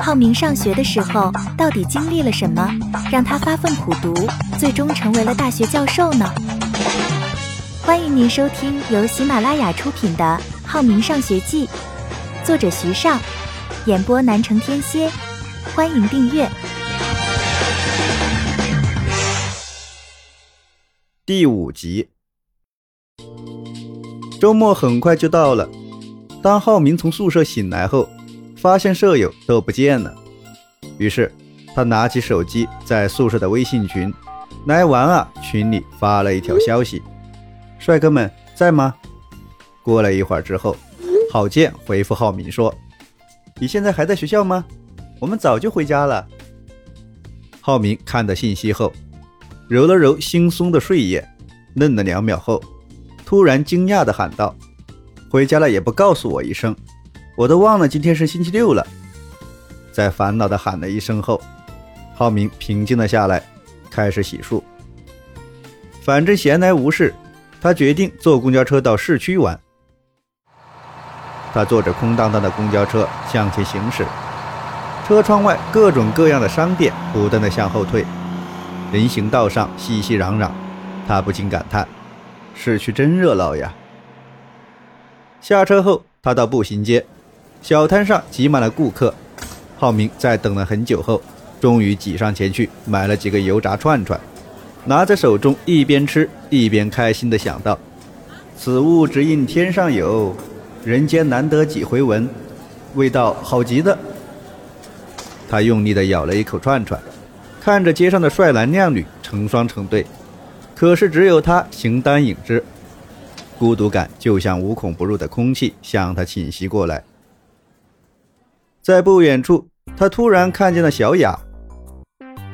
浩明上学的时候到底经历了什么，让他发奋苦读，最终成为了大学教授呢？欢迎您收听由喜马拉雅出品的《浩明上学记》，作者徐尚，演播南城天蝎。欢迎订阅。第五集，周末很快就到了。当浩明从宿舍醒来后，发现舍友都不见了，于是他拿起手机，在宿舍的微信群“来玩啊”群里发了一条消息：“帅哥们在吗？”过了一会儿之后，郝建回复浩明说：“你现在还在学校吗？我们早就回家了。”浩明看到信息后，揉了揉惺忪的睡眼，愣了两秒后，突然惊讶地喊道：“回家了也不告诉我一声！”我都忘了今天是星期六了，在烦恼的喊了一声后，浩明平静了下来，开始洗漱。反正闲来无事，他决定坐公交车到市区玩。他坐着空荡荡的公交车向前行驶，车窗外各种各样的商店不断的向后退，人行道上熙熙攘攘，他不禁感叹：市区真热闹呀！下车后，他到步行街。小摊上挤满了顾客，浩明在等了很久后，终于挤上前去买了几个油炸串串，拿在手中一边吃一边开心地想到：“此物只应天上有，人间难得几回闻，味道好极的。”他用力地咬了一口串串，看着街上的帅男靓女成双成对，可是只有他形单影只，孤独感就像无孔不入的空气向他侵袭过来。在不远处，他突然看见了小雅。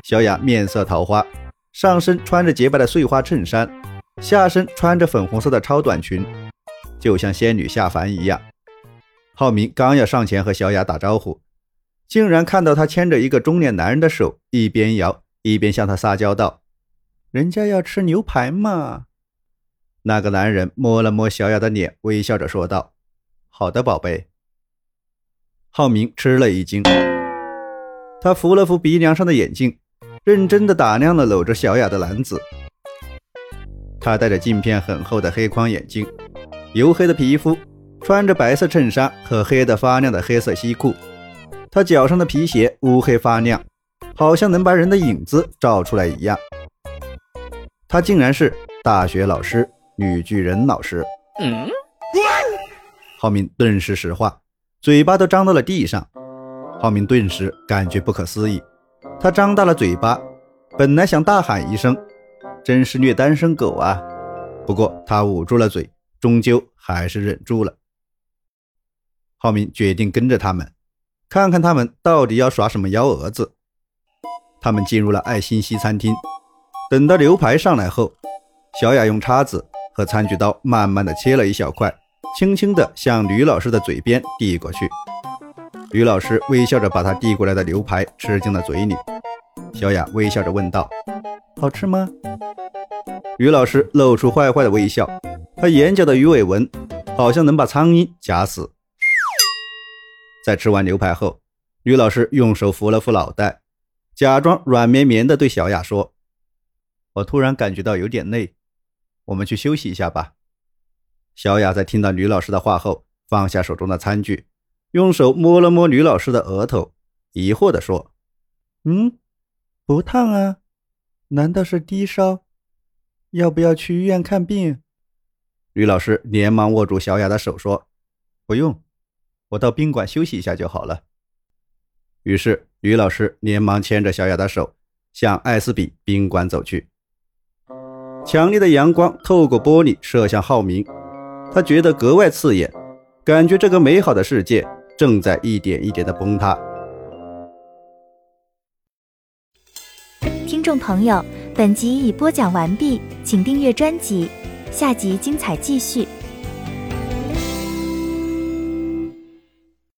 小雅面色桃花，上身穿着洁白的碎花衬衫，下身穿着粉红色的超短裙，就像仙女下凡一样。浩明刚要上前和小雅打招呼，竟然看到她牵着一个中年男人的手，一边摇一边向他撒娇道：“人家要吃牛排嘛。”那个男人摸了摸小雅的脸，微笑着说道：“好的，宝贝。”浩明吃了一惊，他扶了扶鼻梁上的眼镜，认真的打量了搂着小雅的男子。他戴着镜片很厚的黑框眼镜，黝黑的皮肤，穿着白色衬衫和黑的发亮的黑色西裤。他脚上的皮鞋乌黑发亮，好像能把人的影子照出来一样。他竟然是大学老师，女巨人老师。嗯，浩明顿时石化。嘴巴都张到了地上，浩明顿时感觉不可思议。他张大了嘴巴，本来想大喊一声：“真是虐单身狗啊！”不过他捂住了嘴，终究还是忍住了。浩明决定跟着他们，看看他们到底要耍什么幺蛾子。他们进入了爱心西餐厅，等到牛排上来后，小雅用叉子和餐具刀慢慢的切了一小块。轻轻地向吕老师的嘴边递过去，吕老师微笑着把他递过来的牛排吃进了嘴里。小雅微笑着问道：“好吃吗？”吕老师露出坏坏的微笑，他眼角的鱼尾纹好像能把苍蝇夹死。在吃完牛排后，吕老师用手扶了扶脑袋，假装软绵绵地对小雅说：“我突然感觉到有点累，我们去休息一下吧。”小雅在听到吕老师的话后，放下手中的餐具，用手摸了摸吕老师的额头，疑惑地说：“嗯，不烫啊？难道是低烧？要不要去医院看病？”吕老师连忙握住小雅的手说：“不用，我到宾馆休息一下就好了。”于是吕老师连忙牵着小雅的手，向艾斯比宾馆走去。强烈的阳光透过玻璃射向浩明。他觉得格外刺眼，感觉这个美好的世界正在一点一点的崩塌。听众朋友，本集已播讲完毕，请订阅专辑，下集精彩继续。